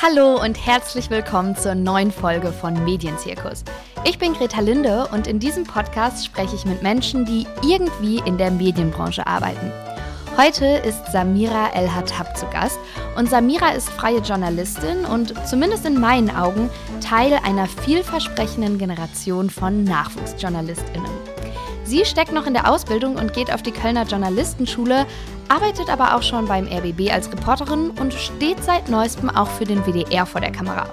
Hallo und herzlich willkommen zur neuen Folge von Medienzirkus. Ich bin Greta Linde und in diesem Podcast spreche ich mit Menschen, die irgendwie in der Medienbranche arbeiten. Heute ist Samira El-Hattab zu Gast und Samira ist freie Journalistin und zumindest in meinen Augen Teil einer vielversprechenden Generation von NachwuchsjournalistInnen. Sie steckt noch in der Ausbildung und geht auf die Kölner Journalistenschule, arbeitet aber auch schon beim RBB als Reporterin und steht seit neuestem auch für den WDR vor der Kamera.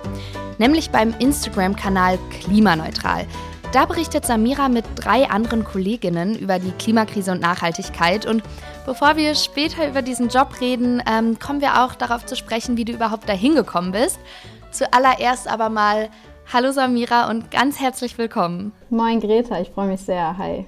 Nämlich beim Instagram-Kanal Klimaneutral. Da berichtet Samira mit drei anderen Kolleginnen über die Klimakrise und Nachhaltigkeit. Und bevor wir später über diesen Job reden, ähm, kommen wir auch darauf zu sprechen, wie du überhaupt dahin gekommen bist. Zuallererst aber mal Hallo Samira und ganz herzlich willkommen. Moin Greta, ich freue mich sehr. Hi.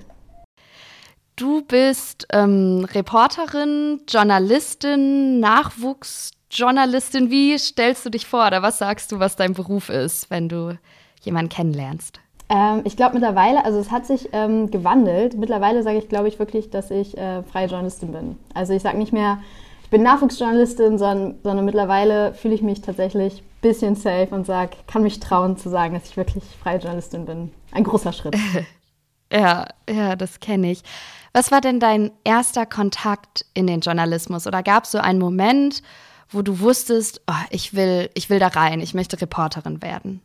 Du bist ähm, Reporterin, Journalistin, Nachwuchsjournalistin. Wie stellst du dich vor oder was sagst du, was dein Beruf ist, wenn du jemanden kennenlernst? Ähm, ich glaube mittlerweile, also es hat sich ähm, gewandelt. Mittlerweile sage ich, glaube ich, wirklich, dass ich äh, freie Journalistin bin. Also ich sage nicht mehr, ich bin Nachwuchsjournalistin, sondern, sondern mittlerweile fühle ich mich tatsächlich ein bisschen safe und sage, kann mich trauen zu sagen, dass ich wirklich freie Journalistin bin. Ein großer Schritt. ja, ja, das kenne ich. Was war denn dein erster Kontakt in den Journalismus? Oder gab es so einen Moment, wo du wusstest, oh, ich, will, ich will da rein, ich möchte Reporterin werden?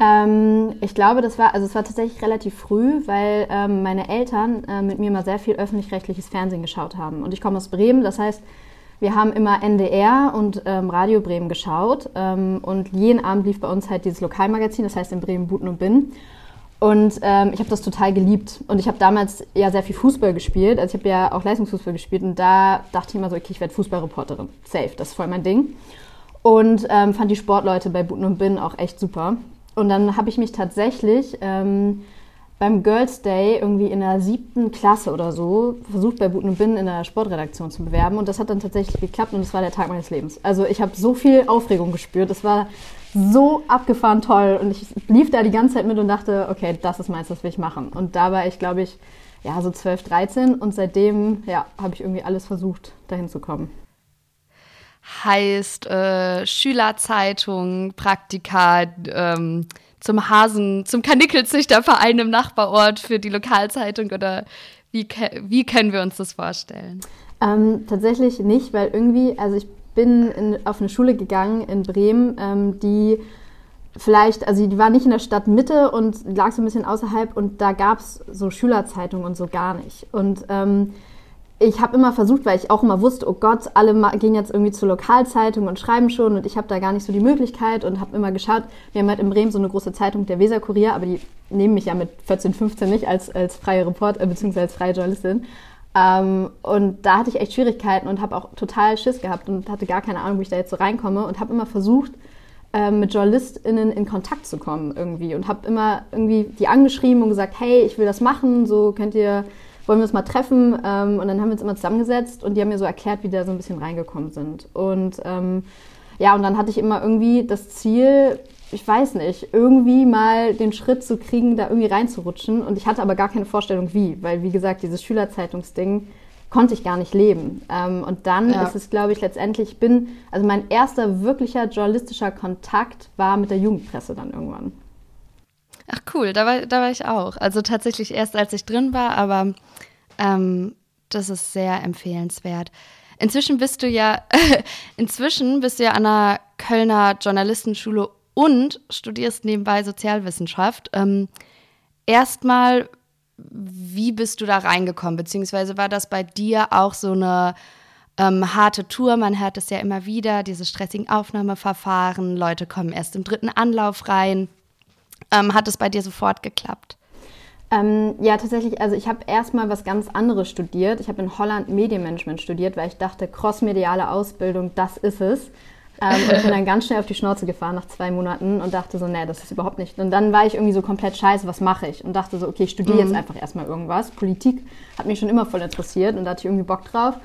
Ähm, ich glaube, das war, also es war tatsächlich relativ früh, weil ähm, meine Eltern äh, mit mir mal sehr viel öffentlich-rechtliches Fernsehen geschaut haben. Und ich komme aus Bremen, das heißt, wir haben immer NDR und ähm, Radio Bremen geschaut. Ähm, und jeden Abend lief bei uns halt dieses Lokalmagazin, das heißt in Bremen Buten und Bin. Und ähm, ich habe das total geliebt. Und ich habe damals ja sehr viel Fußball gespielt. Also ich habe ja auch Leistungsfußball gespielt. Und da dachte ich immer so, okay, ich werde Fußballreporterin. Safe, das ist voll mein Ding. Und ähm, fand die Sportleute bei Buten und Bin auch echt super. Und dann habe ich mich tatsächlich ähm, beim Girls Day irgendwie in der siebten Klasse oder so versucht, bei Buten und Bin in der Sportredaktion zu bewerben. Und das hat dann tatsächlich geklappt und es war der Tag meines Lebens. Also ich habe so viel Aufregung gespürt. Es war so abgefahren toll. Und ich lief da die ganze Zeit mit und dachte, okay, das ist meins, das will ich machen. Und da war ich, glaube ich, ja, so 12, 13 und seitdem, ja, habe ich irgendwie alles versucht, dahin zu kommen. Heißt äh, Schülerzeitung, Praktika, ähm, zum Hasen, zum Kanickelzüchterverein im Nachbarort für die Lokalzeitung oder wie, wie können wir uns das vorstellen? Ähm, tatsächlich nicht, weil irgendwie, also ich bin in, auf eine Schule gegangen in Bremen, ähm, die vielleicht, also die war nicht in der Stadtmitte und lag so ein bisschen außerhalb und da gab es so Schülerzeitungen und so gar nicht. Und ähm, ich habe immer versucht, weil ich auch immer wusste, oh Gott, alle gehen jetzt irgendwie zur Lokalzeitung und schreiben schon und ich habe da gar nicht so die Möglichkeit und habe immer geschaut, wir haben halt in Bremen so eine große Zeitung, der Weserkurier, aber die nehmen mich ja mit 14, 15 nicht als, als freie Report, äh, beziehungsweise als freie Journalistin. Ähm, und da hatte ich echt Schwierigkeiten und habe auch total Schiss gehabt und hatte gar keine Ahnung, wie ich da jetzt so reinkomme und habe immer versucht, ähm, mit JournalistInnen in Kontakt zu kommen irgendwie und habe immer irgendwie die angeschrieben und gesagt, hey, ich will das machen, so könnt ihr, wollen wir uns mal treffen ähm, und dann haben wir uns immer zusammengesetzt und die haben mir so erklärt, wie da so ein bisschen reingekommen sind und ähm, ja, und dann hatte ich immer irgendwie das Ziel, ich weiß nicht, irgendwie mal den Schritt zu kriegen, da irgendwie reinzurutschen. Und ich hatte aber gar keine Vorstellung, wie, weil, wie gesagt, dieses Schülerzeitungsding konnte ich gar nicht leben. Ähm, und dann ja. ist es, glaube ich, letztendlich, ich bin, also mein erster wirklicher journalistischer Kontakt war mit der Jugendpresse dann irgendwann. Ach cool, da war, da war ich auch. Also tatsächlich erst als ich drin war, aber ähm, das ist sehr empfehlenswert. Inzwischen bist du ja, inzwischen bist du ja an der Kölner Journalistenschule und studierst nebenbei Sozialwissenschaft. Ähm, Erstmal, wie bist du da reingekommen? Beziehungsweise war das bei dir auch so eine ähm, harte Tour? Man hört es ja immer wieder, diese stressigen Aufnahmeverfahren, Leute kommen erst im dritten Anlauf rein. Ähm, hat es bei dir sofort geklappt? Ähm, ja, tatsächlich. Also ich habe erstmal was ganz anderes studiert. Ich habe in Holland Medienmanagement studiert, weil ich dachte, crossmediale Ausbildung, das ist es. Ähm, und bin dann ganz schnell auf die Schnauze gefahren nach zwei Monaten und dachte so, nee, das ist überhaupt nicht. Und dann war ich irgendwie so komplett scheiße, was mache ich? Und dachte so, okay, ich studiere mhm. jetzt einfach erstmal irgendwas. Politik hat mich schon immer voll interessiert und da hatte ich irgendwie Bock drauf.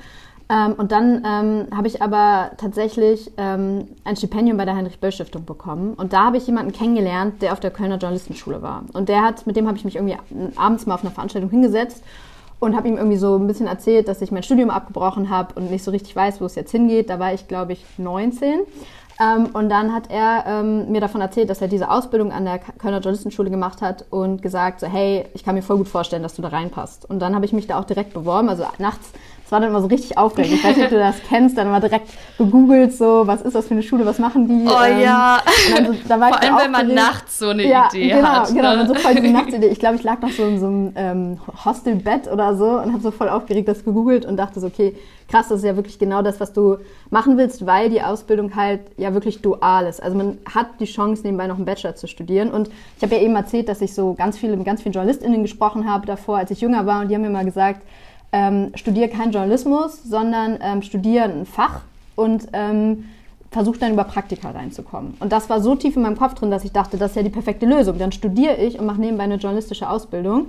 Ähm, und dann ähm, habe ich aber tatsächlich ähm, ein Stipendium bei der Heinrich-Böll-Stiftung bekommen. Und da habe ich jemanden kennengelernt, der auf der Kölner Journalistenschule war. Und der hat, mit dem habe ich mich irgendwie abends mal auf einer Veranstaltung hingesetzt und habe ihm irgendwie so ein bisschen erzählt, dass ich mein Studium abgebrochen habe und nicht so richtig weiß, wo es jetzt hingeht. Da war ich, glaube ich, 19. Ähm, und dann hat er ähm, mir davon erzählt, dass er diese Ausbildung an der Kölner Journalistenschule gemacht hat und gesagt, so, hey, ich kann mir voll gut vorstellen, dass du da reinpasst. Und dann habe ich mich da auch direkt beworben. Also nachts es war dann immer so richtig aufregend. Ich weiß nicht, ob du das kennst, dann immer direkt gegoogelt, so, was ist das für eine Schule, was machen die? Oh ähm, ja. War Vor allem, wenn man nachts so eine ja, Idee genau, hat. Genau, ne? so voll die Nachtsidee. Ich glaube, ich lag noch so in so einem ähm, Hostelbett oder so und habe so voll aufgeregt das gegoogelt und dachte so, okay, krass, das ist ja wirklich genau das, was du machen willst, weil die Ausbildung halt ja wirklich dual ist. Also man hat die Chance, nebenbei noch einen Bachelor zu studieren. Und ich habe ja eben erzählt, dass ich so ganz viele mit ganz vielen JournalistInnen gesprochen habe davor, als ich jünger war und die haben mir mal gesagt, ähm, studiere keinen Journalismus, sondern ähm, studiere ein Fach und ähm, versuche dann über Praktika reinzukommen. Und das war so tief in meinem Kopf drin, dass ich dachte, das ist ja die perfekte Lösung. Dann studiere ich und mache nebenbei eine journalistische Ausbildung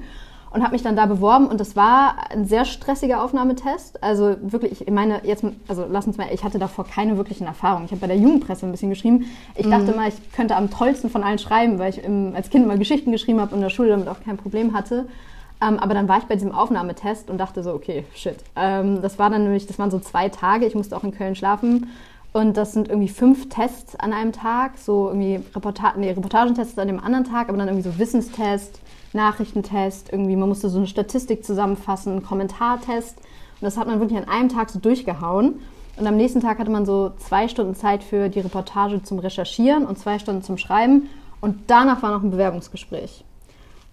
und habe mich dann da beworben und das war ein sehr stressiger Aufnahmetest. Also wirklich, ich meine, jetzt, also lass uns mal, ich hatte davor keine wirklichen Erfahrungen. Ich habe bei der Jugendpresse ein bisschen geschrieben. Ich mhm. dachte mal, ich könnte am tollsten von allen schreiben, weil ich im, als Kind immer Geschichten geschrieben habe und in der Schule damit auch kein Problem hatte. Ähm, aber dann war ich bei diesem Aufnahmetest und dachte so, okay, shit. Ähm, das war dann nämlich, das waren so zwei Tage. Ich musste auch in Köln schlafen. Und das sind irgendwie fünf Tests an einem Tag, so irgendwie Reporta nee, Reportagentests an dem anderen Tag, aber dann irgendwie so Wissenstest, Nachrichtentest, irgendwie, man musste so eine Statistik zusammenfassen, einen Kommentartest. Und das hat man wirklich an einem Tag so durchgehauen. Und am nächsten Tag hatte man so zwei Stunden Zeit für die Reportage zum Recherchieren und zwei Stunden zum Schreiben. Und danach war noch ein Bewerbungsgespräch.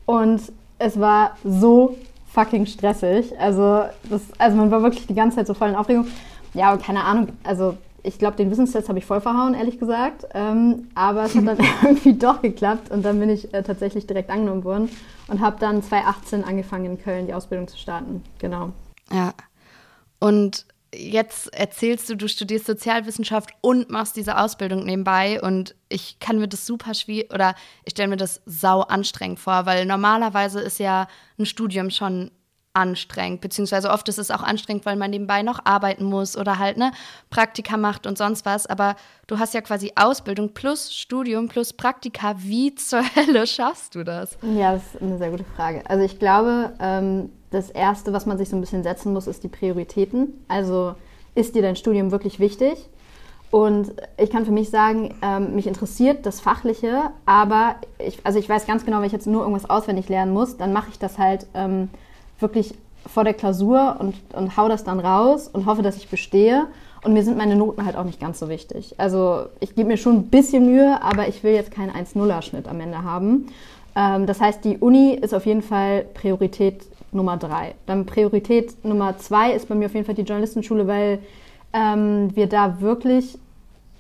Und es war so fucking stressig. Also, das, also man war wirklich die ganze Zeit so voll in Aufregung. Ja, und keine Ahnung, also ich glaube, den Wissenstest habe ich voll verhauen, ehrlich gesagt. Ähm, aber es hat dann irgendwie doch geklappt und dann bin ich äh, tatsächlich direkt angenommen worden und habe dann 2018 angefangen in Köln die Ausbildung zu starten. Genau. Ja. Und jetzt erzählst du, du studierst Sozialwissenschaft und machst diese Ausbildung nebenbei und ich kann mir das super schwierig oder ich stelle mir das sau anstrengend vor, weil normalerweise ist ja ein Studium schon anstrengend, beziehungsweise oft ist es auch anstrengend, weil man nebenbei noch arbeiten muss oder halt ne Praktika macht und sonst was. Aber du hast ja quasi Ausbildung plus Studium plus Praktika. Wie zur Hölle schaffst du das? Ja, das ist eine sehr gute Frage. Also ich glaube, ähm, das Erste, was man sich so ein bisschen setzen muss, ist die Prioritäten. Also ist dir dein Studium wirklich wichtig? Und ich kann für mich sagen, ähm, mich interessiert das Fachliche, aber ich, also ich weiß ganz genau, wenn ich jetzt nur irgendwas auswendig lernen muss, dann mache ich das halt ähm, wirklich vor der Klausur und, und hau das dann raus und hoffe, dass ich bestehe. Und mir sind meine Noten halt auch nicht ganz so wichtig. Also ich gebe mir schon ein bisschen Mühe, aber ich will jetzt keinen 1-0er-Schnitt am Ende haben. Ähm, das heißt, die Uni ist auf jeden Fall Priorität Nummer drei. Dann Priorität Nummer zwei ist bei mir auf jeden Fall die Journalistenschule, weil ähm, wir da wirklich,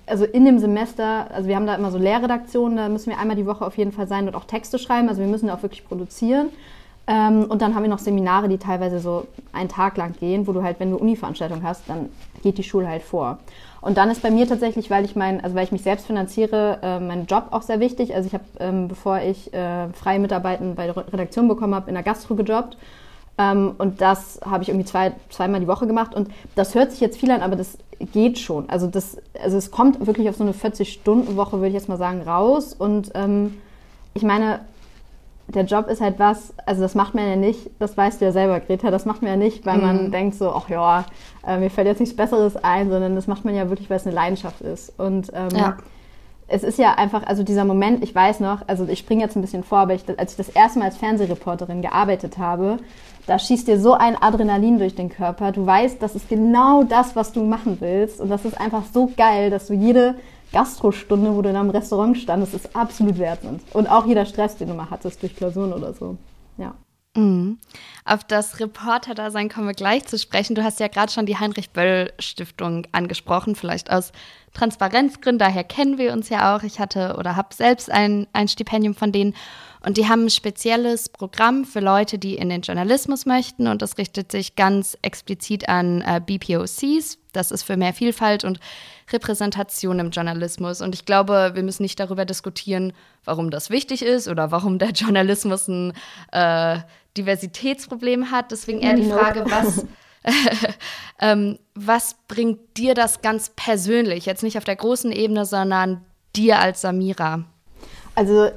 also in dem Semester, also wir haben da immer so Lehrredaktionen, da müssen wir einmal die Woche auf jeden Fall sein und auch Texte schreiben, also wir müssen da auch wirklich produzieren. Ähm, und dann haben wir noch Seminare, die teilweise so einen Tag lang gehen, wo du halt, wenn du Uni-Veranstaltungen hast, dann geht die Schule halt vor. Und dann ist bei mir tatsächlich, weil ich mein, also weil ich mich selbst finanziere, äh, mein Job auch sehr wichtig. Also ich habe, ähm, bevor ich äh, freie Mitarbeiten bei der Redaktion bekommen habe, in der Gastro gejobbt ähm, und das habe ich irgendwie zwei, zweimal die Woche gemacht. Und das hört sich jetzt viel an, aber das geht schon. Also, das, also es kommt wirklich auf so eine 40-Stunden-Woche, würde ich jetzt mal sagen, raus. Und ähm, ich meine, der Job ist halt was, also das macht man ja nicht, das weißt du ja selber, Greta, das macht man ja nicht, weil mhm. man denkt so, ach ja, äh, mir fällt jetzt nichts Besseres ein, sondern das macht man ja wirklich, weil es eine Leidenschaft ist. Und ähm, ja es ist ja einfach, also dieser Moment, ich weiß noch, also ich springe jetzt ein bisschen vor, aber ich, als ich das erste Mal als Fernsehreporterin gearbeitet habe, da schießt dir so ein Adrenalin durch den Körper. Du weißt, das ist genau das, was du machen willst. Und das ist einfach so geil, dass du jede Gastrostunde, wo du in einem Restaurant standest, ist absolut wert sind. Und auch jeder Stress, den du mal hattest durch Klausuren oder so. Ja. Mhm. Auf das Reporter-Dasein kommen wir gleich zu sprechen. Du hast ja gerade schon die Heinrich-Böll-Stiftung angesprochen, vielleicht aus Transparenzgründen. Daher kennen wir uns ja auch. Ich hatte oder habe selbst ein, ein Stipendium von denen. Und die haben ein spezielles Programm für Leute, die in den Journalismus möchten. Und das richtet sich ganz explizit an äh, BPOCs. Das ist für mehr Vielfalt und Repräsentation im Journalismus. Und ich glaube, wir müssen nicht darüber diskutieren, warum das wichtig ist oder warum der Journalismus ein äh, Diversitätsproblem hat. Deswegen eher die Frage, was, ähm, was bringt dir das ganz persönlich? Jetzt nicht auf der großen Ebene, sondern dir als Samira. Also,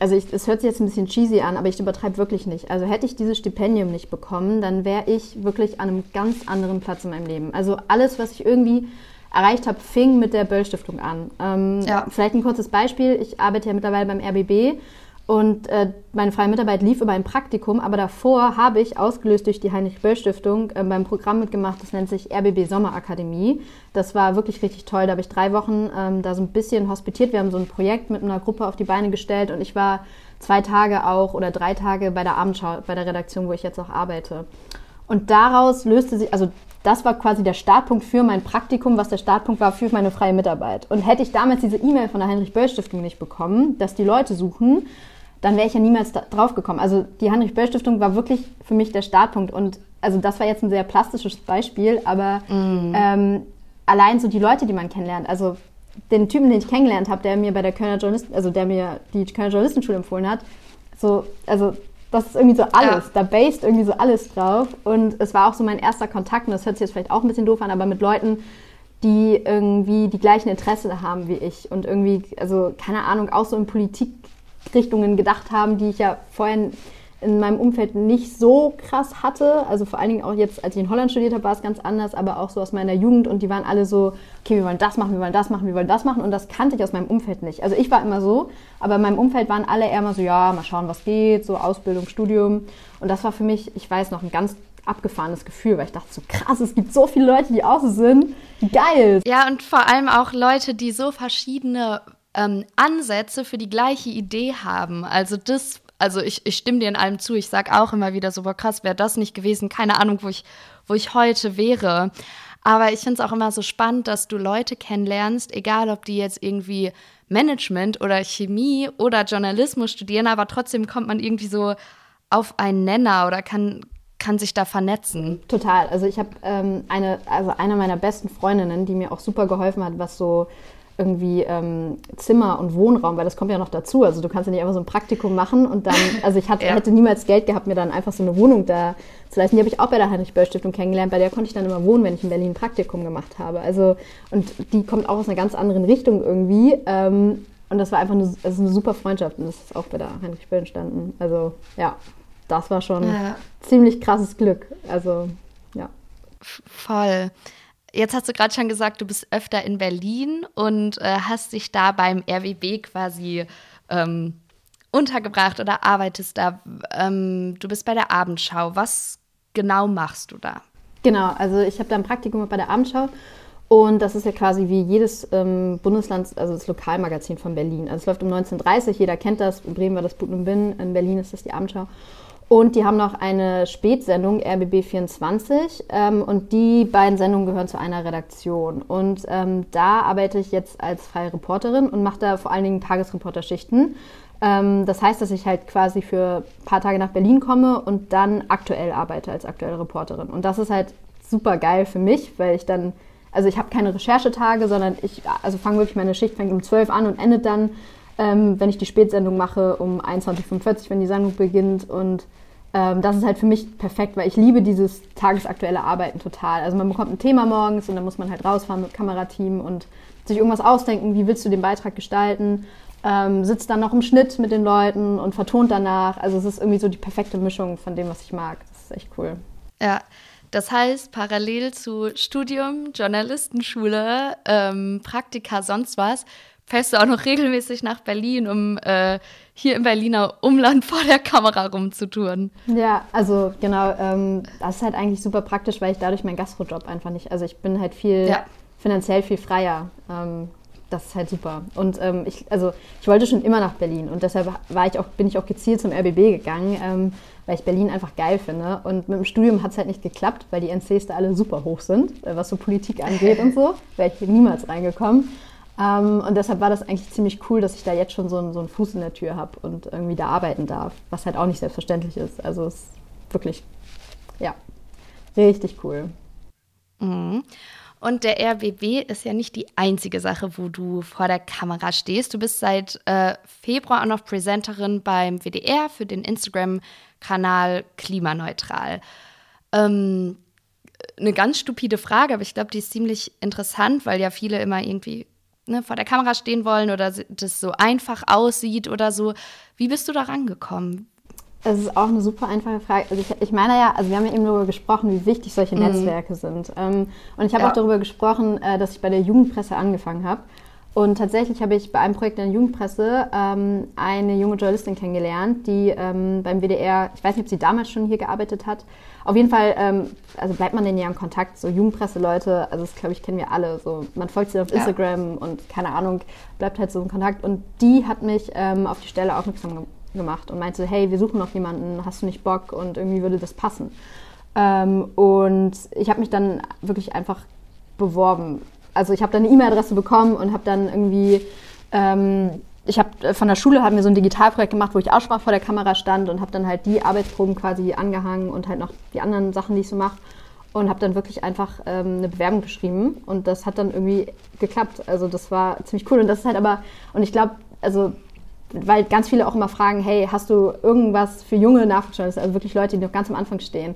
also ich, es hört sich jetzt ein bisschen cheesy an, aber ich übertreibe wirklich nicht. Also hätte ich dieses Stipendium nicht bekommen, dann wäre ich wirklich an einem ganz anderen Platz in meinem Leben. Also alles, was ich irgendwie erreicht habe, fing mit der Böll Stiftung an. Ähm, ja. Vielleicht ein kurzes Beispiel. Ich arbeite ja mittlerweile beim RBB und äh, meine freie Mitarbeit lief über ein Praktikum, aber davor habe ich, ausgelöst durch die Heinrich-Böll-Stiftung, äh, beim Programm mitgemacht, das nennt sich RBB Sommerakademie. Das war wirklich richtig toll. Da habe ich drei Wochen ähm, da so ein bisschen hospitiert. Wir haben so ein Projekt mit einer Gruppe auf die Beine gestellt und ich war zwei Tage auch oder drei Tage bei der Abendschau, bei der Redaktion, wo ich jetzt auch arbeite. Und daraus löste sich, also das war quasi der Startpunkt für mein Praktikum, was der Startpunkt war für meine freie Mitarbeit. Und hätte ich damals diese E-Mail von der Heinrich-Böll-Stiftung nicht bekommen, dass die Leute suchen, dann wäre ich ja niemals drauf gekommen. Also die Heinrich-Böll-Stiftung war wirklich für mich der Startpunkt. Und also das war jetzt ein sehr plastisches Beispiel, aber mm. ähm, allein so die Leute, die man kennenlernt, also den Typen, den ich kennengelernt habe, der mir bei der Kölner Journalisten, also der mir die Kölner Journalistenschule empfohlen hat, so, also das ist irgendwie so alles, ja. da based irgendwie so alles drauf. Und es war auch so mein erster Kontakt, und das hört sich jetzt vielleicht auch ein bisschen doof an, aber mit Leuten, die irgendwie die gleichen Interesse haben wie ich und irgendwie, also keine Ahnung, auch so in Politikrichtungen gedacht haben, die ich ja vorher in meinem Umfeld nicht so krass hatte. Also vor allen Dingen auch jetzt, als ich in Holland studiert habe, war es ganz anders, aber auch so aus meiner Jugend und die waren alle so, okay, wir wollen das machen, wir wollen das machen, wir wollen das machen und das kannte ich aus meinem Umfeld nicht. Also ich war immer so, aber in meinem Umfeld waren alle eher mal so, ja, mal schauen, was geht, so Ausbildung, Studium und das war für mich, ich weiß noch, ein ganz abgefahrenes Gefühl, weil ich dachte so krass, es gibt so viele Leute, die so sind. Geil. Ja, und vor allem auch Leute, die so verschiedene ähm, Ansätze für die gleiche Idee haben. Also das also ich, ich stimme dir in allem zu. Ich sage auch immer wieder so, boah, krass, wäre das nicht gewesen. Keine Ahnung, wo ich, wo ich heute wäre. Aber ich finde es auch immer so spannend, dass du Leute kennenlernst, egal ob die jetzt irgendwie Management oder Chemie oder Journalismus studieren, aber trotzdem kommt man irgendwie so auf einen Nenner oder kann, kann sich da vernetzen. Total. Also ich habe ähm, eine, also eine meiner besten Freundinnen, die mir auch super geholfen hat, was so irgendwie ähm, Zimmer und Wohnraum, weil das kommt ja noch dazu. Also du kannst ja nicht einfach so ein Praktikum machen und dann, also ich hatte, ja. hätte niemals Geld gehabt, mir dann einfach so eine Wohnung da zu leisten. Die habe ich auch bei der Heinrich-Böll-Stiftung kennengelernt, bei der konnte ich dann immer wohnen, wenn ich in Berlin ein Praktikum gemacht habe. Also, und die kommt auch aus einer ganz anderen Richtung irgendwie. Ähm, und das war einfach eine, also eine super Freundschaft und das ist auch bei der Heinrich-Böll entstanden. Also ja, das war schon ja. ziemlich krasses Glück. Also ja. Voll. Jetzt hast du gerade schon gesagt, du bist öfter in Berlin und äh, hast dich da beim RWB quasi ähm, untergebracht oder arbeitest da. Ähm, du bist bei der Abendschau. Was genau machst du da? Genau, also ich habe da ein Praktikum bei der Abendschau und das ist ja quasi wie jedes ähm, Bundesland, also das Lokalmagazin von Berlin. Also es läuft um 19.30 Uhr, jeder kennt das. In Bremen war das But und Bin, in Berlin ist das die Abendschau. Und die haben noch eine Spätsendung, RBB24. Ähm, und die beiden Sendungen gehören zu einer Redaktion. Und ähm, da arbeite ich jetzt als freie Reporterin und mache da vor allen Dingen Tagesreporterschichten. Ähm, das heißt, dass ich halt quasi für ein paar Tage nach Berlin komme und dann aktuell arbeite als aktuelle Reporterin. Und das ist halt super geil für mich, weil ich dann, also ich habe keine Recherchetage, sondern ich also fange wirklich meine Schicht fängt um 12 an und endet dann, ähm, wenn ich die Spätsendung mache, um 21.45 Uhr, wenn die Sendung beginnt. Und ähm, das ist halt für mich perfekt, weil ich liebe dieses tagesaktuelle Arbeiten total. Also man bekommt ein Thema morgens und dann muss man halt rausfahren mit Kamerateam und sich irgendwas ausdenken, wie willst du den Beitrag gestalten, ähm, sitzt dann noch im Schnitt mit den Leuten und vertont danach. Also es ist irgendwie so die perfekte Mischung von dem, was ich mag. Das ist echt cool. Ja, das heißt, parallel zu Studium, Journalistenschule, ähm, Praktika, sonst was, fährst du auch noch regelmäßig nach Berlin, um äh, hier im Berliner Umland vor der Kamera rumzutouren. Ja, also genau, ähm, das ist halt eigentlich super praktisch, weil ich dadurch meinen Gastrojob einfach nicht, also ich bin halt viel ja. finanziell viel freier. Ähm, das ist halt super. Und ähm, ich, also ich wollte schon immer nach Berlin und deshalb war ich auch, bin ich auch gezielt zum RBB gegangen, ähm, weil ich Berlin einfach geil finde. Und mit dem Studium hat es halt nicht geklappt, weil die NCs da alle super hoch sind, äh, was so Politik angeht und so. Wäre ich hier niemals reingekommen. Ähm, und deshalb war das eigentlich ziemlich cool, dass ich da jetzt schon so, einen, so einen Fuß in der Tür habe und irgendwie da arbeiten darf, was halt auch nicht selbstverständlich ist. Also es ist wirklich, ja, richtig cool. Mhm. Und der RBB ist ja nicht die einzige Sache, wo du vor der Kamera stehst. Du bist seit äh, Februar auch noch Präsenterin beim WDR für den Instagram-Kanal Klimaneutral. Ähm, eine ganz stupide Frage, aber ich glaube, die ist ziemlich interessant, weil ja viele immer irgendwie ne, vor der Kamera stehen wollen oder das so einfach aussieht oder so. Wie bist du da rangekommen? Das ist auch eine super einfache Frage. Also ich, ich meine ja, also wir haben ja eben darüber gesprochen, wie wichtig solche mhm. Netzwerke sind. Ähm, und ich habe ja. auch darüber gesprochen, äh, dass ich bei der Jugendpresse angefangen habe. Und tatsächlich habe ich bei einem Projekt in der Jugendpresse ähm, eine junge Journalistin kennengelernt, die ähm, beim WDR, ich weiß nicht, ob sie damals schon hier gearbeitet hat. Auf jeden Fall, ähm, also bleibt man denn ja in Kontakt, so Jugendpresse-Leute, also das glaube ich kennen wir alle. So, man folgt sie auf ja. Instagram und keine Ahnung, bleibt halt so in Kontakt. Und die hat mich ähm, auf die Stelle aufmerksam gemacht und meinte, hey, wir suchen noch jemanden, hast du nicht Bock und irgendwie würde das passen. Ähm, und ich habe mich dann wirklich einfach beworben also ich habe dann eine E-Mail-Adresse bekommen und habe dann irgendwie, ähm, ich habe äh, von der Schule haben wir so ein Digitalprojekt gemacht, wo ich auch schon mal vor der Kamera stand und habe dann halt die Arbeitsproben quasi angehangen und halt noch die anderen Sachen, die ich so mache und habe dann wirklich einfach ähm, eine Bewerbung geschrieben und das hat dann irgendwie geklappt. Also das war ziemlich cool und das ist halt aber und ich glaube, also weil ganz viele auch immer fragen, hey, hast du irgendwas für junge Nachwuchsjournalisten, also wirklich Leute, die noch ganz am Anfang stehen.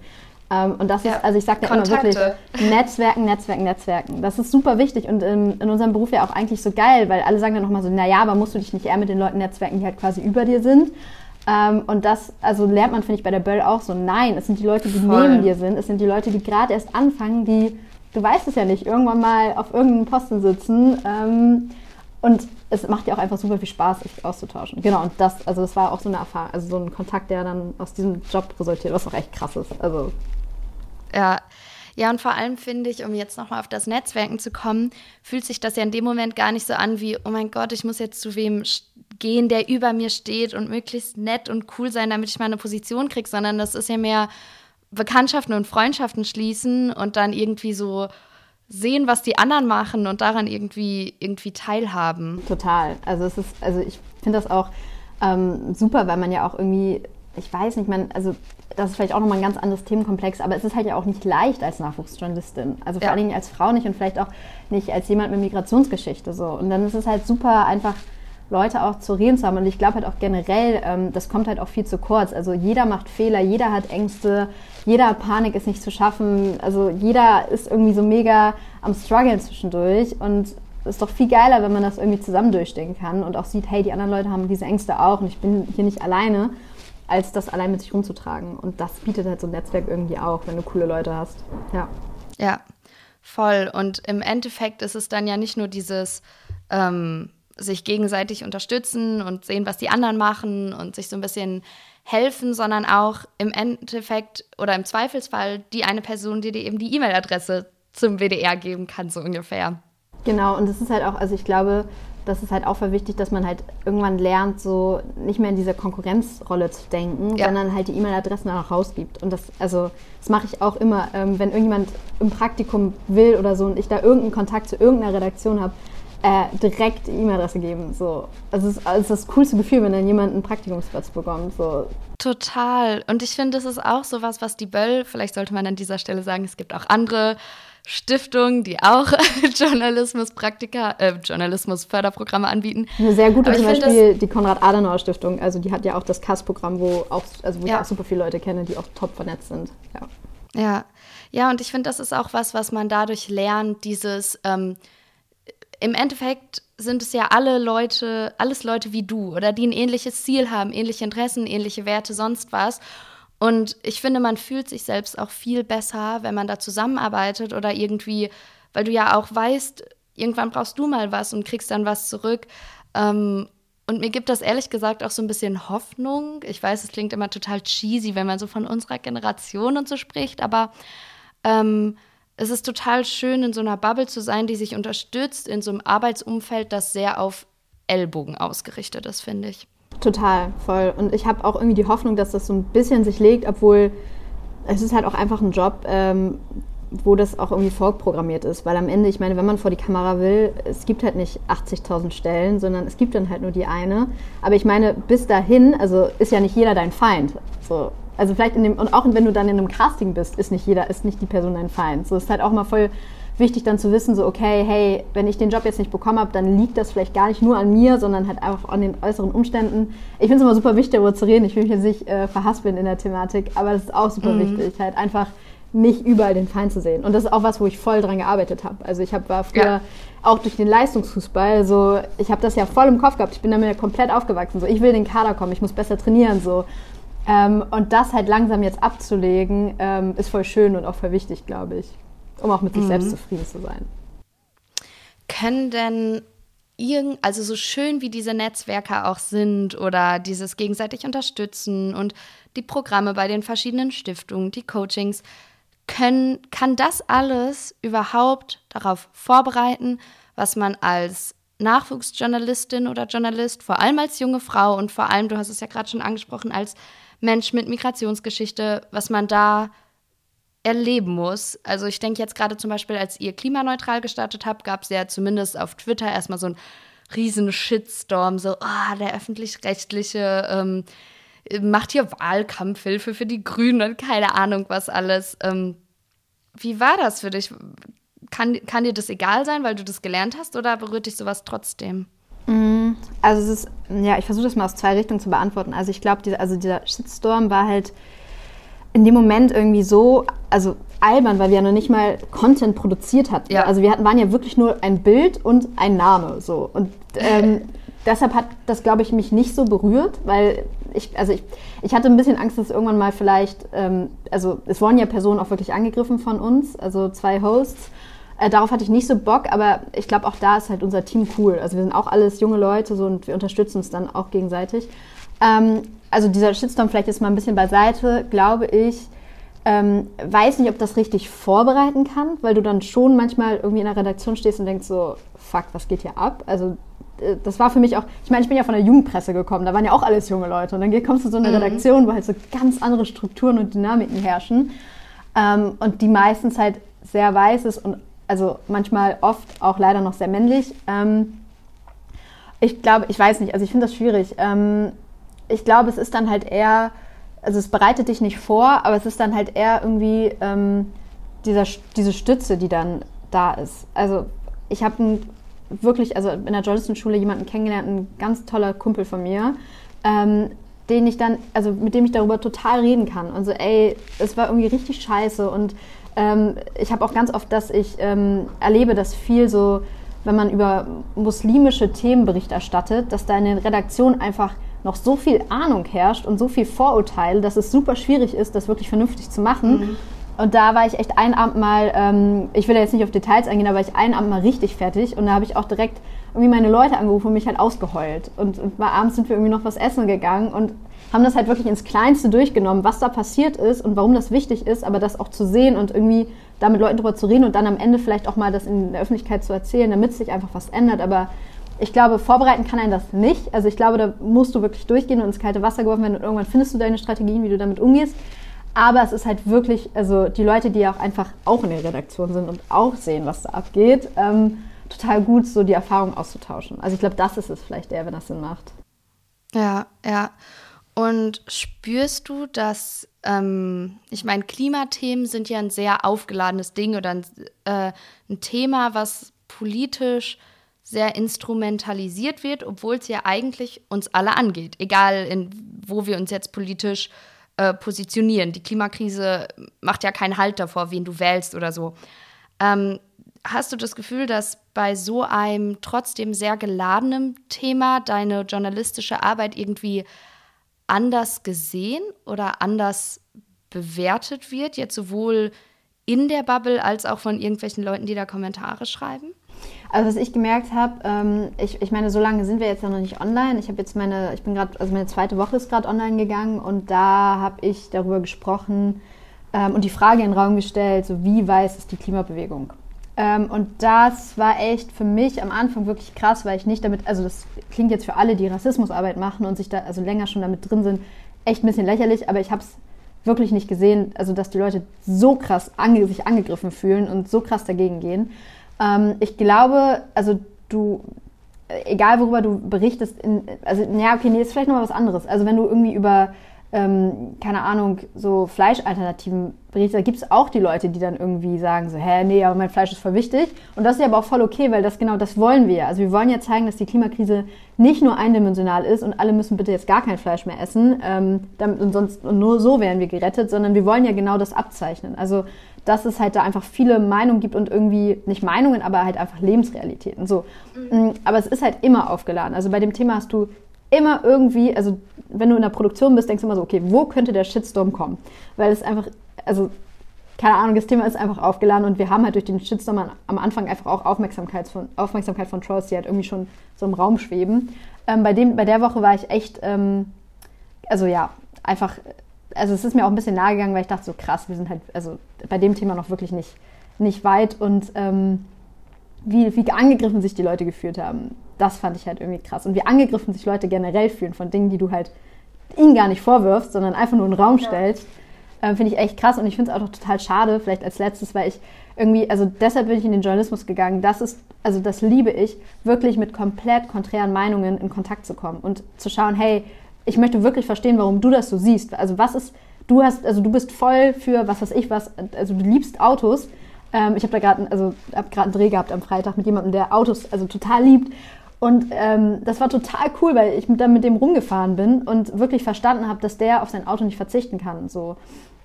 Ähm, und das ja. ist, also ich sage ja immer wirklich, Netzwerken, Netzwerken, Netzwerken. Das ist super wichtig und in, in unserem Beruf ja auch eigentlich so geil, weil alle sagen dann nochmal so, naja, aber musst du dich nicht eher mit den Leuten netzwerken, die halt quasi über dir sind? Ähm, und das, also lernt man, finde ich, bei der Böll auch so, nein, es sind die Leute, die Voll. neben dir sind, es sind die Leute, die gerade erst anfangen, die, du weißt es ja nicht, irgendwann mal auf irgendeinem Posten sitzen. Ähm, und es macht ja auch einfach super viel Spaß, sich auszutauschen. Genau, und das, also das war auch so eine Erfahrung, also so ein Kontakt, der dann aus diesem Job resultiert, was auch echt krass ist. Also ja. Ja, und vor allem finde ich, um jetzt nochmal auf das Netzwerken zu kommen, fühlt sich das ja in dem Moment gar nicht so an wie, oh mein Gott, ich muss jetzt zu wem gehen, der über mir steht und möglichst nett und cool sein, damit ich mal eine Position kriege, sondern das ist ja mehr Bekanntschaften und Freundschaften schließen und dann irgendwie so sehen, was die anderen machen und daran irgendwie, irgendwie teilhaben. Total. Also es ist, also ich finde das auch ähm, super, weil man ja auch irgendwie ich weiß nicht, man, also das ist vielleicht auch nochmal ein ganz anderes Themenkomplex, aber es ist halt ja auch nicht leicht als Nachwuchsjournalistin. Also vor ja. allen Dingen als Frau nicht und vielleicht auch nicht als jemand mit Migrationsgeschichte so. Und dann ist es halt super einfach, Leute auch zu reden zu haben. Und ich glaube halt auch generell, ähm, das kommt halt auch viel zu kurz. Also jeder macht Fehler, jeder hat Ängste, jeder hat Panik, ist nicht zu schaffen. Also jeder ist irgendwie so mega am struggeln zwischendurch. Und es ist doch viel geiler, wenn man das irgendwie zusammen durchstehen kann und auch sieht, hey, die anderen Leute haben diese Ängste auch und ich bin hier nicht alleine als das allein mit sich rumzutragen. Und das bietet halt so ein Netzwerk irgendwie auch, wenn du coole Leute hast. Ja. Ja, voll. Und im Endeffekt ist es dann ja nicht nur dieses ähm, sich gegenseitig unterstützen und sehen, was die anderen machen und sich so ein bisschen helfen, sondern auch im Endeffekt oder im Zweifelsfall die eine Person, die dir eben die E-Mail-Adresse zum WDR geben kann, so ungefähr. Genau, und das ist halt auch, also ich glaube, das ist halt auch voll wichtig, dass man halt irgendwann lernt, so nicht mehr in dieser Konkurrenzrolle zu denken, ja. sondern halt die E-Mail-Adressen auch rausgibt. Und das, also, das mache ich auch immer, ähm, wenn irgendjemand im Praktikum will oder so und ich da irgendeinen Kontakt zu irgendeiner Redaktion habe, äh, direkt die E-Mail-Adresse geben. So. Also es ist, also das coolste Gefühl, wenn dann jemand einen Praktikumsplatz bekommt. So. Total. Und ich finde, das ist auch sowas, was die Böll, vielleicht sollte man an dieser Stelle sagen, es gibt auch andere Stiftungen, die auch Journalismuspraktika, äh, Journalismusförderprogramme anbieten. Eine sehr gute zum Beispiel die Konrad-Adenauer-Stiftung. Also die hat ja auch das CAS-Programm, wo, auch, also wo ja. ich auch super viele Leute kenne, die auch top vernetzt sind. Ja, ja, ja und ich finde, das ist auch was, was man dadurch lernt, dieses ähm, im Endeffekt sind es ja alle Leute, alles Leute wie du oder die ein ähnliches Ziel haben, ähnliche Interessen, ähnliche Werte, sonst was. Und ich finde, man fühlt sich selbst auch viel besser, wenn man da zusammenarbeitet oder irgendwie, weil du ja auch weißt, irgendwann brauchst du mal was und kriegst dann was zurück. Ähm, und mir gibt das ehrlich gesagt auch so ein bisschen Hoffnung. Ich weiß, es klingt immer total cheesy, wenn man so von unserer Generation und so spricht, aber ähm, es ist total schön, in so einer Bubble zu sein, die sich unterstützt, in so einem Arbeitsumfeld, das sehr auf Ellbogen ausgerichtet ist, finde ich. Total, voll. Und ich habe auch irgendwie die Hoffnung, dass das so ein bisschen sich legt, obwohl es ist halt auch einfach ein Job, ähm, wo das auch irgendwie vorprogrammiert ist. Weil am Ende, ich meine, wenn man vor die Kamera will, es gibt halt nicht 80.000 Stellen, sondern es gibt dann halt nur die eine. Aber ich meine, bis dahin, also ist ja nicht jeder dein Feind. So. Also vielleicht in dem, und auch wenn du dann in einem Casting bist, ist nicht jeder, ist nicht die Person dein Feind. So ist halt auch mal voll wichtig dann zu wissen, so okay, hey, wenn ich den Job jetzt nicht bekommen habe, dann liegt das vielleicht gar nicht nur an mir, sondern halt einfach an den äußeren Umständen. Ich finde es immer super wichtig, darüber zu reden. Ich will mich jetzt nicht äh, verhaspeln in der Thematik, aber das ist auch super mhm. wichtig, halt einfach nicht überall den Feind zu sehen. Und das ist auch was, wo ich voll dran gearbeitet habe. Also ich hab, war früher ja. auch durch den Leistungsfußball, so ich habe das ja voll im Kopf gehabt. Ich bin damit ja komplett aufgewachsen. So ich will in den Kader kommen, ich muss besser trainieren, so Ähm, und das halt langsam jetzt abzulegen, ähm, ist voll schön und auch voll wichtig, glaube ich, um auch mit sich mhm. selbst zufrieden zu sein. Können denn irgend, also so schön wie diese Netzwerke auch sind oder dieses gegenseitig unterstützen und die Programme bei den verschiedenen Stiftungen, die Coachings, können, kann das alles überhaupt darauf vorbereiten, was man als Nachwuchsjournalistin oder Journalist, vor allem als junge Frau und vor allem, du hast es ja gerade schon angesprochen, als Mensch mit Migrationsgeschichte, was man da erleben muss. Also ich denke jetzt gerade zum Beispiel, als ihr klimaneutral gestartet habt, gab es ja zumindest auf Twitter erstmal so einen riesen Shitstorm, so, oh, der öffentlich-rechtliche ähm, macht hier Wahlkampfhilfe für die Grünen und keine Ahnung was alles. Ähm, wie war das für dich? Kann, kann dir das egal sein, weil du das gelernt hast oder berührt dich sowas trotzdem? Mm, also es ist, ja, ich versuche das mal aus zwei Richtungen zu beantworten. Also ich glaube, also dieser Shitstorm war halt in dem Moment irgendwie so, also albern, weil wir ja noch nicht mal Content produziert hatten. Ja. Also wir hatten, waren ja wirklich nur ein Bild und ein Name so. Und ähm, deshalb hat das, glaube ich, mich nicht so berührt, weil ich, also ich, ich hatte ein bisschen Angst, dass irgendwann mal vielleicht, ähm, also es wurden ja Personen auch wirklich angegriffen von uns, also zwei Hosts. Äh, darauf hatte ich nicht so Bock, aber ich glaube, auch da ist halt unser Team cool. Also wir sind auch alles junge Leute so, und wir unterstützen uns dann auch gegenseitig. Ähm, also dieser Shitstorm vielleicht jetzt mal ein bisschen beiseite, glaube ich, ähm, weiß nicht, ob das richtig vorbereiten kann, weil du dann schon manchmal irgendwie in der Redaktion stehst und denkst so, fuck, was geht hier ab? Also äh, das war für mich auch, ich meine, ich bin ja von der Jugendpresse gekommen, da waren ja auch alles junge Leute. Und dann kommst du zu so einer mhm. Redaktion, wo halt so ganz andere Strukturen und Dynamiken herrschen. Ähm, und die meistens halt sehr weiß ist und also manchmal oft auch leider noch sehr männlich. Ähm, ich glaube, ich weiß nicht, also ich finde das schwierig. Ähm, ich glaube, es ist dann halt eher, also es bereitet dich nicht vor, aber es ist dann halt eher irgendwie ähm, dieser, diese Stütze, die dann da ist. Also ich habe wirklich, also in der Journalistenschule jemanden kennengelernt, ein ganz toller Kumpel von mir, ähm, den ich dann, also mit dem ich darüber total reden kann. Und so, ey, es war irgendwie richtig scheiße. Und ähm, ich habe auch ganz oft, dass ich ähm, erlebe, dass viel so, wenn man über muslimische Themen Bericht erstattet, dass da in den einfach noch so viel Ahnung herrscht und so viel Vorurteil, dass es super schwierig ist, das wirklich vernünftig zu machen. Mhm. Und da war ich echt ein Abend mal, ähm, ich will ja jetzt nicht auf Details eingehen, aber ich einen Abend mal richtig fertig. Und da habe ich auch direkt irgendwie meine Leute angerufen und mich halt ausgeheult. Und, und mal abends sind wir irgendwie noch was essen gegangen und haben das halt wirklich ins Kleinste durchgenommen, was da passiert ist und warum das wichtig ist, aber das auch zu sehen und irgendwie da mit Leuten drüber zu reden und dann am Ende vielleicht auch mal das in der Öffentlichkeit zu erzählen, damit sich einfach was ändert. Aber ich glaube, vorbereiten kann einen das nicht. Also ich glaube, da musst du wirklich durchgehen und ins kalte Wasser geworfen werden und irgendwann findest du deine Strategien, wie du damit umgehst. Aber es ist halt wirklich, also die Leute, die ja auch einfach auch in der Redaktion sind und auch sehen, was da abgeht, ähm, total gut, so die Erfahrung auszutauschen. Also ich glaube, das ist es vielleicht eher, wenn das Sinn macht. Ja, ja. Und spürst du, dass, ähm, ich meine, Klimathemen sind ja ein sehr aufgeladenes Ding oder ein, äh, ein Thema, was politisch sehr instrumentalisiert wird, obwohl es ja eigentlich uns alle angeht, egal in, wo wir uns jetzt politisch äh, positionieren. Die Klimakrise macht ja keinen Halt davor, wen du wählst oder so. Ähm, hast du das Gefühl, dass bei so einem trotzdem sehr geladenen Thema deine journalistische Arbeit irgendwie anders gesehen oder anders bewertet wird, jetzt sowohl in der Bubble als auch von irgendwelchen Leuten, die da Kommentare schreiben? Also was ich gemerkt habe, ähm, ich, ich meine, so lange sind wir jetzt ja noch nicht online. Ich habe jetzt meine, ich bin gerade, also meine zweite Woche ist gerade online gegangen und da habe ich darüber gesprochen ähm, und die Frage in den Raum gestellt, so wie weiß ist die Klimabewegung? Ähm, und das war echt für mich am Anfang wirklich krass, weil ich nicht damit, also das klingt jetzt für alle, die Rassismusarbeit machen und sich da also länger schon damit drin sind, echt ein bisschen lächerlich, aber ich habe es wirklich nicht gesehen, also dass die Leute so krass ange sich angegriffen fühlen und so krass dagegen gehen. Ähm, ich glaube, also du, egal worüber du berichtest, in, also ja, okay, nee, ist vielleicht noch mal was anderes. Also wenn du irgendwie über ähm, keine Ahnung, so Fleischalternativen berichtet, da gibt es auch die Leute, die dann irgendwie sagen so, hä, nee, aber mein Fleisch ist voll wichtig. Und das ist ja aber auch voll okay, weil das genau, das wollen wir. Also wir wollen ja zeigen, dass die Klimakrise nicht nur eindimensional ist und alle müssen bitte jetzt gar kein Fleisch mehr essen ähm, damit, und sonst und nur so werden wir gerettet, sondern wir wollen ja genau das abzeichnen. Also dass es halt da einfach viele Meinungen gibt und irgendwie, nicht Meinungen, aber halt einfach Lebensrealitäten. So. Mhm. Aber es ist halt immer aufgeladen. Also bei dem Thema hast du immer irgendwie, also wenn du in der Produktion bist, denkst du immer so, okay, wo könnte der Shitstorm kommen? Weil es einfach, also keine Ahnung, das Thema ist einfach aufgeladen und wir haben halt durch den Shitstorm am Anfang einfach auch Aufmerksamkeit von, Aufmerksamkeit von Trolls, die halt irgendwie schon so im Raum schweben. Ähm, bei, dem, bei der Woche war ich echt, ähm, also ja, einfach, also es ist mir auch ein bisschen nahe gegangen, weil ich dachte so krass, wir sind halt, also bei dem Thema noch wirklich nicht, nicht weit und ähm, wie, wie angegriffen sich die Leute gefühlt haben, das fand ich halt irgendwie krass. Und wie angegriffen sich Leute generell fühlen von Dingen, die du halt ihnen gar nicht vorwirfst, sondern einfach nur in den Raum ja. stellst äh, finde ich echt krass und ich finde es auch total schade, vielleicht als letztes, weil ich irgendwie, also deshalb bin ich in den Journalismus gegangen. Das ist, also das liebe ich, wirklich mit komplett konträren Meinungen in Kontakt zu kommen und zu schauen, hey, ich möchte wirklich verstehen, warum du das so siehst. Also was ist, du hast, also du bist voll für was weiß ich was, also du liebst Autos. Ähm, ich habe da gerade, also habe gerade einen Dreh gehabt am Freitag mit jemandem, der Autos also total liebt. Und ähm, das war total cool, weil ich dann mit dem rumgefahren bin und wirklich verstanden habe, dass der auf sein Auto nicht verzichten kann. So.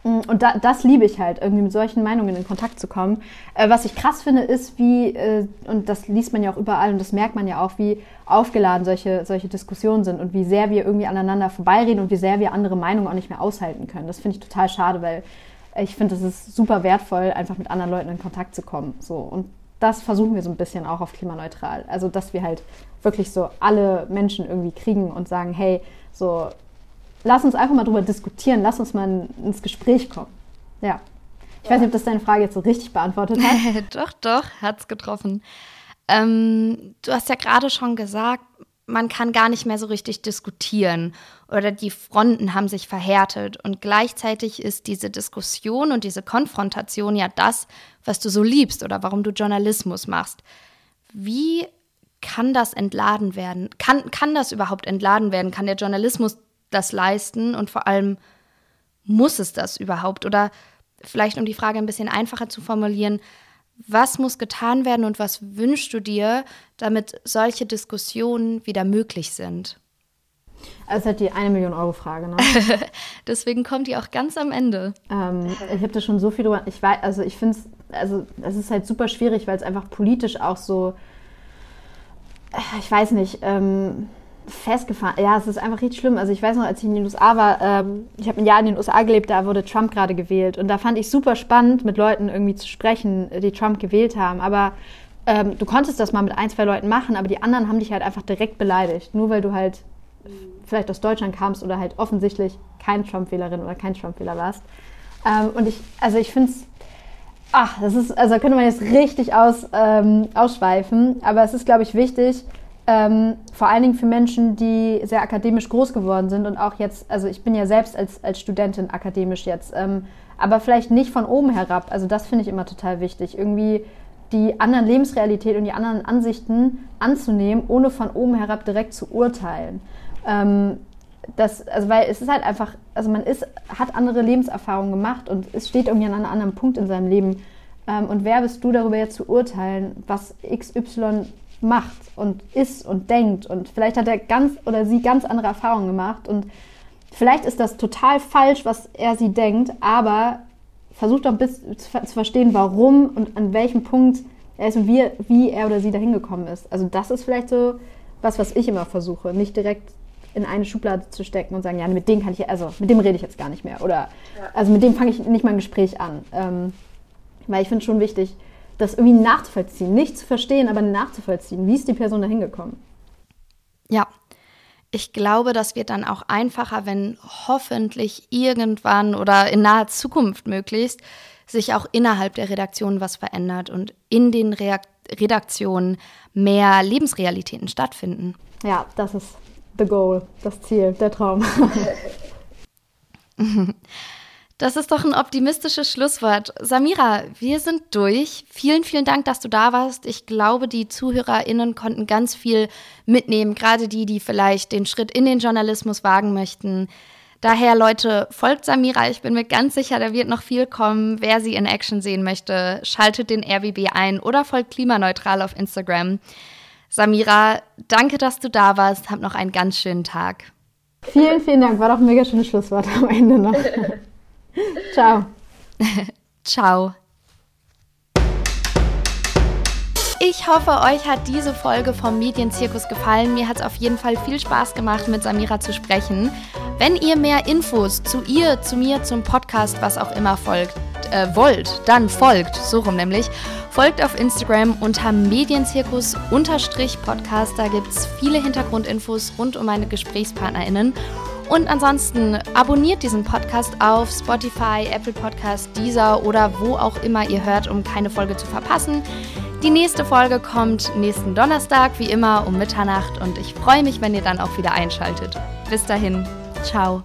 Mm, und da, das liebe ich halt, irgendwie mit solchen Meinungen in Kontakt zu kommen. Äh, was ich krass finde, ist, wie, äh, und das liest man ja auch überall und das merkt man ja auch, wie aufgeladen solche, solche Diskussionen sind und wie sehr wir irgendwie aneinander vorbeireden und wie sehr wir andere Meinungen auch nicht mehr aushalten können. Das finde ich total schade, weil ich finde, es ist super wertvoll, einfach mit anderen Leuten in Kontakt zu kommen. So. Und das versuchen wir so ein bisschen auch auf klimaneutral. Also, dass wir halt wirklich so alle Menschen irgendwie kriegen und sagen, hey, so lass uns einfach mal drüber diskutieren, lass uns mal ins Gespräch kommen. Ja. Ich ja. weiß nicht, ob das deine Frage jetzt so richtig beantwortet hat. doch, doch, hat's getroffen. Ähm, du hast ja gerade schon gesagt, man kann gar nicht mehr so richtig diskutieren oder die Fronten haben sich verhärtet und gleichzeitig ist diese Diskussion und diese Konfrontation ja das, was du so liebst oder warum du Journalismus machst. Wie kann das entladen werden? Kann, kann das überhaupt entladen werden? Kann der Journalismus das leisten und vor allem muss es das überhaupt? Oder vielleicht, um die Frage ein bisschen einfacher zu formulieren, was muss getan werden und was wünschst du dir, damit solche Diskussionen wieder möglich sind? Das ist halt die eine Million Euro Frage. Ne? Deswegen kommt die auch ganz am Ende. Ähm, ich habe da schon so viel drüber. Ich weiß, also ich finde es, also es ist halt super schwierig, weil es einfach politisch auch so, ich weiß nicht. Ähm, festgefahren. Ja, es ist einfach richtig schlimm. Also ich weiß noch, als ich in den USA war, ähm, ich habe ein Jahr in den USA gelebt, da wurde Trump gerade gewählt. Und da fand ich super spannend, mit Leuten irgendwie zu sprechen, die Trump gewählt haben. Aber ähm, du konntest das mal mit ein, zwei Leuten machen, aber die anderen haben dich halt einfach direkt beleidigt. Nur weil du halt vielleicht aus Deutschland kamst oder halt offensichtlich kein Trump-Wählerin oder kein Trump-Wähler warst. Ähm, und ich, also ich finde es Ach, das ist, also könnte man jetzt richtig aus, ähm, ausschweifen, aber es ist, glaube ich, wichtig, ähm, vor allen Dingen für Menschen, die sehr akademisch groß geworden sind und auch jetzt, also ich bin ja selbst als, als Studentin akademisch jetzt, ähm, aber vielleicht nicht von oben herab. Also das finde ich immer total wichtig. Irgendwie die anderen Lebensrealitäten und die anderen Ansichten anzunehmen, ohne von oben herab direkt zu urteilen. Ähm, das, also weil es ist halt einfach, also man ist, hat andere Lebenserfahrungen gemacht und es steht irgendwie an einem anderen Punkt in seinem Leben. Ähm, und wer bist du darüber jetzt zu urteilen, was XY macht und ist und denkt. Und vielleicht hat er ganz oder sie ganz andere Erfahrungen gemacht. Und vielleicht ist das total falsch, was er sie denkt, aber versucht doch bis zu verstehen, warum und an welchem Punkt er ist und wie, wie er oder sie dahin gekommen ist. Also das ist vielleicht so was, was ich immer versuche, nicht direkt in eine Schublade zu stecken und sagen, ja, mit dem kann ich, also mit dem rede ich jetzt gar nicht mehr. Oder ja. also mit dem fange ich nicht mal ein Gespräch an. Ähm, weil ich finde es schon wichtig, das irgendwie nachzuvollziehen. Nicht zu verstehen, aber nachzuvollziehen. Wie ist die Person da hingekommen? Ja. Ich glaube, das wird dann auch einfacher, wenn hoffentlich irgendwann oder in naher Zukunft möglichst sich auch innerhalb der Redaktion was verändert und in den Reakt Redaktionen mehr Lebensrealitäten stattfinden. Ja, das ist the goal, das Ziel, der Traum. Das ist doch ein optimistisches Schlusswort. Samira, wir sind durch. Vielen, vielen Dank, dass du da warst. Ich glaube, die ZuhörerInnen konnten ganz viel mitnehmen, gerade die, die vielleicht den Schritt in den Journalismus wagen möchten. Daher, Leute, folgt Samira. Ich bin mir ganz sicher, da wird noch viel kommen. Wer sie in Action sehen möchte, schaltet den RBB ein oder folgt klimaneutral auf Instagram. Samira, danke, dass du da warst. Hab noch einen ganz schönen Tag. Vielen, vielen Dank. War doch ein mega schönes Schlusswort am Ende noch. Ciao. Ciao. Ich hoffe, euch hat diese Folge vom Medienzirkus gefallen. Mir hat es auf jeden Fall viel Spaß gemacht, mit Samira zu sprechen. Wenn ihr mehr Infos zu ihr, zu mir, zum Podcast, was auch immer folgt, äh, wollt, dann folgt, so rum nämlich, folgt auf Instagram unter Medienzirkus-Podcast. Da gibt es viele Hintergrundinfos rund um meine GesprächspartnerInnen. Und ansonsten abonniert diesen Podcast auf Spotify, Apple Podcast, Deezer oder wo auch immer ihr hört, um keine Folge zu verpassen. Die nächste Folge kommt nächsten Donnerstag, wie immer um Mitternacht. Und ich freue mich, wenn ihr dann auch wieder einschaltet. Bis dahin, ciao.